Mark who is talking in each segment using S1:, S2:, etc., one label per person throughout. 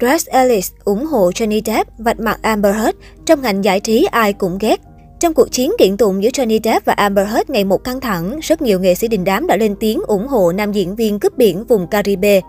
S1: Grace Ellis ủng hộ Johnny Depp vạch mặt Amber Heard, trong ngành giải trí ai cũng ghét. Trong cuộc chiến kiện tụng giữa Johnny Depp và Amber Heard ngày một căng thẳng, rất nhiều nghệ sĩ đình đám đã lên tiếng ủng hộ nam diễn viên cướp biển vùng Caribe.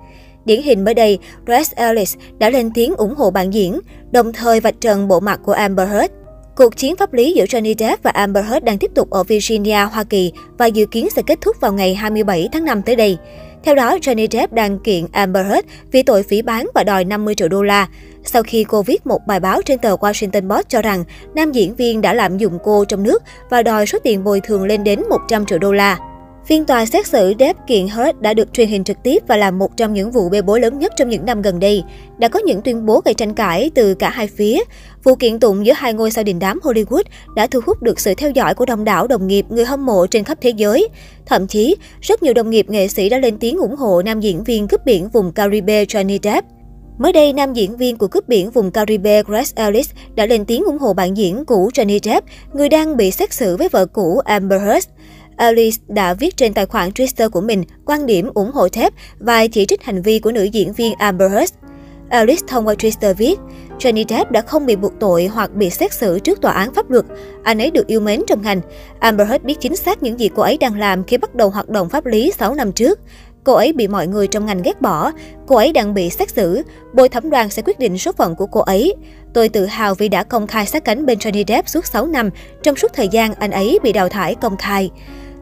S1: Điển hình mới đây, Grace Ellis đã lên tiếng ủng hộ bạn diễn, đồng thời vạch trần bộ mặt của Amber Heard. Cuộc chiến pháp lý giữa Johnny Depp và Amber Heard đang tiếp tục ở Virginia, Hoa Kỳ và dự kiến sẽ kết thúc vào ngày 27 tháng 5 tới đây. Theo đó, Johnny Depp đang kiện Amber Heard vì tội phỉ bán và đòi 50 triệu đô la. Sau khi cô viết một bài báo trên tờ Washington Post cho rằng nam diễn viên đã lạm dụng cô trong nước và đòi số tiền bồi thường lên đến 100 triệu đô la. Phiên tòa xét xử Depp kiện Hurt đã được truyền hình trực tiếp và là một trong những vụ bê bối lớn nhất trong những năm gần đây. Đã có những tuyên bố gây tranh cãi từ cả hai phía. Vụ kiện tụng giữa hai ngôi sao đình đám Hollywood đã thu hút được sự theo dõi của đông đảo đồng nghiệp, người hâm mộ trên khắp thế giới. Thậm chí, rất nhiều đồng nghiệp nghệ sĩ đã lên tiếng ủng hộ nam diễn viên cướp biển vùng Caribe Johnny Depp. Mới đây, nam diễn viên của cướp biển vùng Caribe Grace Ellis đã lên tiếng ủng hộ bạn diễn cũ Johnny Depp, người đang bị xét xử với vợ cũ Amber Heard. Alice đã viết trên tài khoản Twitter của mình quan điểm ủng hộ thép và chỉ trích hành vi của nữ diễn viên Amber Heard. Alice thông qua Twitter viết, Johnny Depp đã không bị buộc tội hoặc bị xét xử trước tòa án pháp luật. Anh ấy được yêu mến trong ngành. Amber Heard biết chính xác những gì cô ấy đang làm khi bắt đầu hoạt động pháp lý 6 năm trước. Cô ấy bị mọi người trong ngành ghét bỏ. Cô ấy đang bị xét xử. Bồi thẩm đoàn sẽ quyết định số phận của cô ấy. Tôi tự hào vì đã công khai sát cánh bên Johnny Depp suốt 6 năm, trong suốt thời gian anh ấy bị đào thải công khai.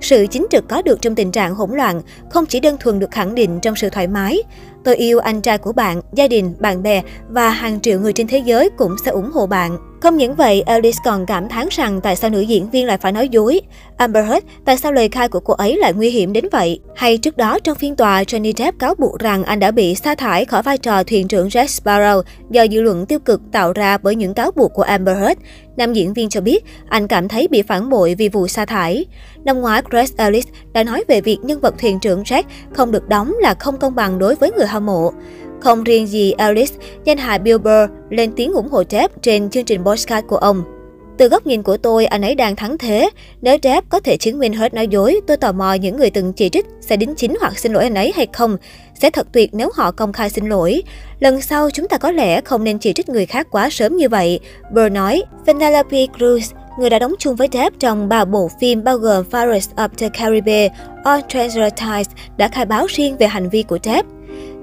S1: Sự chính trực có được trong tình trạng hỗn loạn không chỉ đơn thuần được khẳng định trong sự thoải mái. Tôi yêu anh trai của bạn, gia đình, bạn bè và hàng triệu người trên thế giới cũng sẽ ủng hộ bạn. Không những vậy, Alice còn cảm thán rằng tại sao nữ diễn viên lại phải nói dối. Amber Heard, tại sao lời khai của cô ấy lại nguy hiểm đến vậy? Hay trước đó trong phiên tòa, Johnny Depp cáo buộc rằng anh đã bị sa thải khỏi vai trò thuyền trưởng Jack Sparrow do dư luận tiêu cực tạo ra bởi những cáo buộc của Amber Heard. Nam diễn viên cho biết anh cảm thấy bị phản bội vì vụ sa thải. Năm ngoái, Chris Ellis đã nói về việc nhân vật thuyền trưởng Jack không được đóng là không công bằng đối với người hâm mộ. Không riêng gì Ellis, danh hài Bill Burr lên tiếng ủng hộ Depp trên chương trình podcast của ông. Từ góc nhìn của tôi, anh ấy đang thắng thế. Nếu Jeff có thể chứng minh hết nói dối, tôi tò mò những người từng chỉ trích sẽ đính chính hoặc xin lỗi anh ấy hay không. Sẽ thật tuyệt nếu họ công khai xin lỗi. Lần sau, chúng ta có lẽ không nên chỉ trích người khác quá sớm như vậy. Burr nói, Penelope Cruz, người đã đóng chung với Depp trong ba bộ phim bao gồm Pirates of the Caribbean, On Treasure Ties, đã khai báo riêng về hành vi của Depp.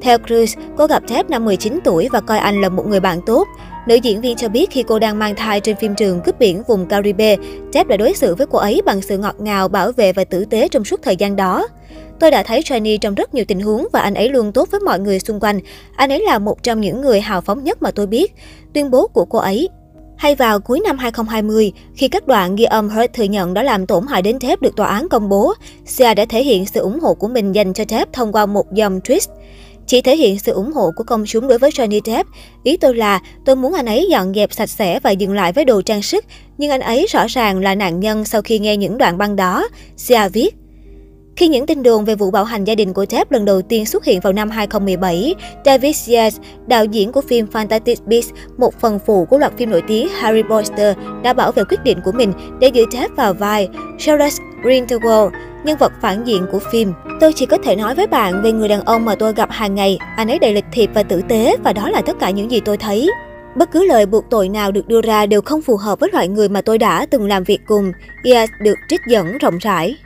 S1: Theo Cruz, cô gặp Depp năm 19 tuổi và coi anh là một người bạn tốt. Nữ diễn viên cho biết khi cô đang mang thai trên phim trường cướp biển vùng Caribe, Jeff đã đối xử với cô ấy bằng sự ngọt ngào, bảo vệ và tử tế trong suốt thời gian đó. Tôi đã thấy Johnny trong rất nhiều tình huống và anh ấy luôn tốt với mọi người xung quanh. Anh ấy là một trong những người hào phóng nhất mà tôi biết. Tuyên bố của cô ấy hay vào cuối năm 2020, khi các đoạn ghi âm Heard thừa nhận đã làm tổn hại đến thép được tòa án công bố, Sia đã thể hiện sự ủng hộ của mình dành cho Depp thông qua một dòng tweet. Chỉ thể hiện sự ủng hộ của công chúng đối với Johnny Depp. Ý tôi là tôi muốn anh ấy dọn dẹp sạch sẽ và dừng lại với đồ trang sức, nhưng anh ấy rõ ràng là nạn nhân sau khi nghe những đoạn băng đó. Sia viết. Khi những tin đồn về vụ bạo hành gia đình của Depp lần đầu tiên xuất hiện vào năm 2017, David Yates, đạo diễn của phim Fantastic Beasts, một phần phụ của loạt phim nổi tiếng Harry Potter, đã bảo vệ quyết định của mình để giữ Depp vào vai Charles Grindelwald, nhân vật phản diện của phim. Tôi chỉ có thể nói với bạn về người đàn ông mà tôi gặp hàng ngày. Anh ấy đầy lịch thiệp và tử tế, và đó là tất cả những gì tôi thấy. Bất cứ lời buộc tội nào được đưa ra đều không phù hợp với loại người mà tôi đã từng làm việc cùng. Yes, được trích dẫn rộng rãi.